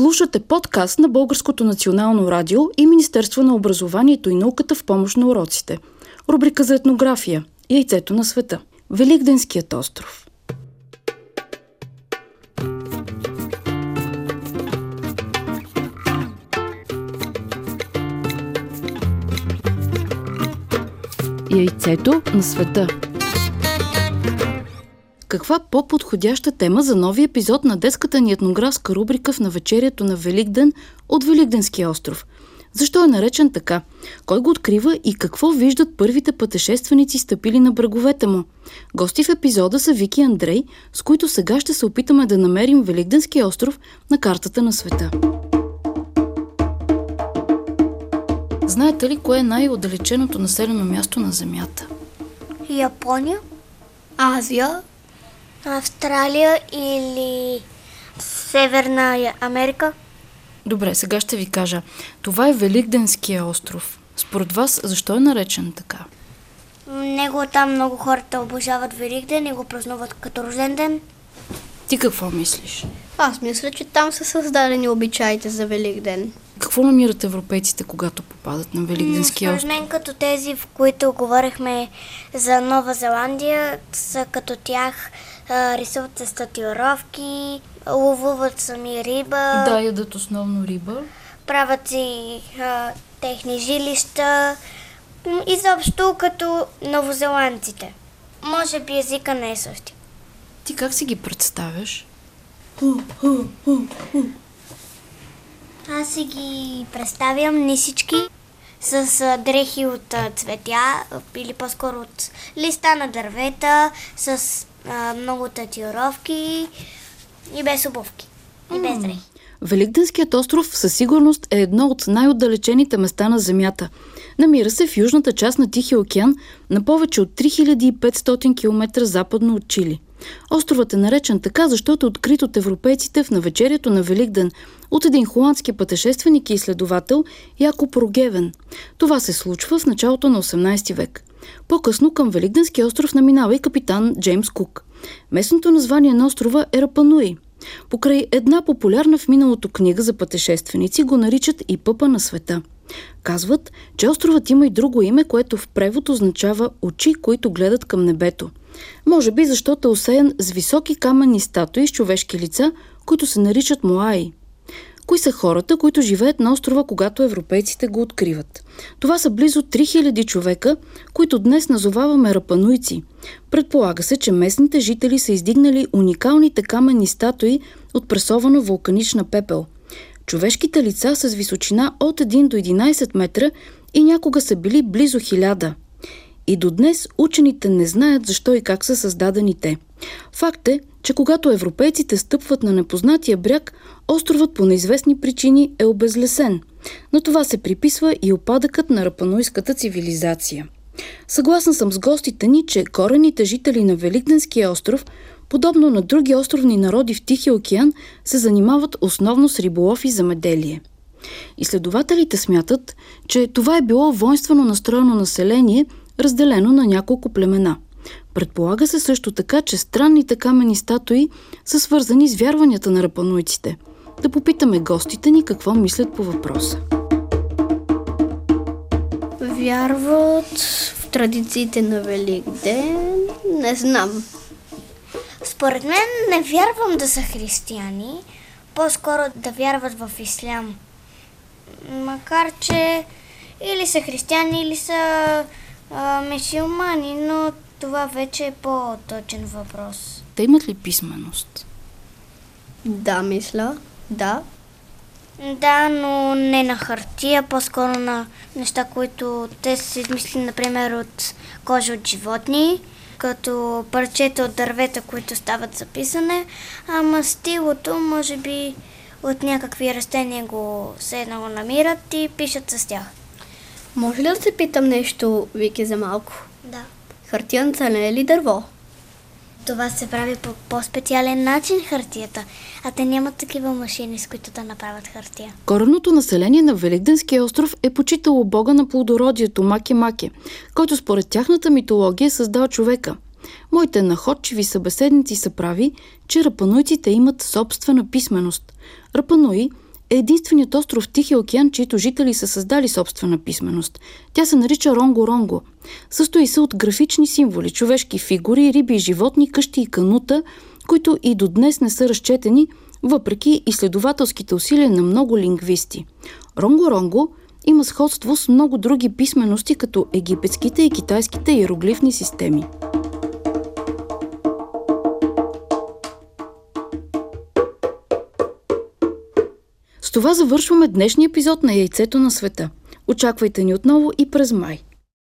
Слушате подкаст на Българското национално радио и Министерство на образованието и науката в помощ на уроците. Рубрика за етнография Яйцето на света. Великденският остров. Яйцето на света. Каква по-подходяща тема за нови епизод на детската ни етнографска рубрика в навечерието на Великден от Великденския остров? Защо е наречен така? Кой го открива и какво виждат първите пътешественици стъпили на бреговете му? Гости в епизода са Вики и Андрей, с които сега ще се опитаме да намерим Великденския остров на картата на света. Знаете ли кое е най-отдалеченото населено място на Земята? Япония, Азия, Австралия или Северна Америка? Добре, сега ще ви кажа. Това е Великденския остров. Според вас, защо е наречен така? Него там много хората обожават Великден и го празнуват като рожден ден. Ти какво мислиш? аз мисля, че там са създадени обичаите за Великден. Какво намират европейците, когато попадат на Великденския Според остров? мен като тези, в които говорихме за Нова Зеландия, са като тях, рисуват се статуировки, ловуват сами риба, Да, ядат основно риба. правят си а, техни жилища, изобщо като новозеландците. Може би езика не е същи. Ти как си ги представяш? Аз си ги представям нисички с дрехи от цветя или по-скоро от листа на дървета, с а, много татуировки и без обувки. И без дрехи. Великденският остров със сигурност е едно от най-отдалечените места на Земята. Намира се в южната част на Тихия океан на повече от 3500 км западно от Чили. Островът е наречен така, защото е открит от европейците в навечерието на Великден от един холандски пътешественик и изследовател Якоб Рогевен. Това се случва в началото на 18 век. По-късно към Великденския остров наминава и капитан Джеймс Кук. Местното название на острова е Рапануи. Покрай една популярна в миналото книга за пътешественици го наричат и пъпа на света. Казват, че островът има и друго име, което в превод означава очи, които гледат към небето. Може би защото е осеян с високи каменни статуи с човешки лица, които се наричат муаи. Кои са хората, които живеят на острова, когато европейците го откриват? Това са близо 3000 човека, които днес назоваваме рапануйци. Предполага се, че местните жители са издигнали уникалните каменни статуи от пресована вулканична пепел. Човешките лица са с височина от 1 до 11 метра и някога са били близо 1000. И до днес учените не знаят защо и как са създадени те. Факт е, че когато европейците стъпват на непознатия бряг, островът по неизвестни причини е обезлесен. На това се приписва и опадъкът на рапануйската цивилизация. Съгласна съм с гостите ни, че корените жители на Великденския остров, подобно на други островни народи в Тихия океан, се занимават основно с риболов и замеделие. Изследователите смятат, че това е било воинствено настроено население, разделено на няколко племена. Предполага се също така, че странните камени статуи са свързани с вярванията на рапануйците. Да попитаме гостите ни какво мислят по въпроса. Вярват в традициите на Великден. Не знам. Според мен не вярвам да са християни, по-скоро да вярват в ислям. Макар, че или са християни, или са а, мисиомани, но това вече е по-точен въпрос. Те имат ли писменост? Да, мисля. Да. Да, но не на хартия, по-скоро на неща, които те са измислили, например, от кожа от животни, като парчета от дървета, които стават за писане, а мастилото, може би, от някакви растения го все едно го намират и пишат с тях. Може ли да се питам нещо, Вики, за малко? Да. Хартията не е ли дърво? Това се прави по по-специален начин хартията, а те нямат такива машини, с които да направят хартия. Коренното население на Великденския остров е почитало бога на плодородието Маке Маке, който според тяхната митология е създал човека. Моите находчиви събеседници са прави, че рапануйците имат собствена писменост. Рапануи е единственият остров в Тихия океан, чието жители са създали собствена писменост. Тя се нарича Ронго-Ронго. Състои се от графични символи, човешки фигури, риби животни, къщи и канута, които и до днес не са разчетени, въпреки изследователските усилия на много лингвисти. Ронго-Ронго има сходство с много други писмености, като египетските и китайските иероглифни системи. С това завършваме днешния епизод на Яйцето на света. Очаквайте ни отново и през май.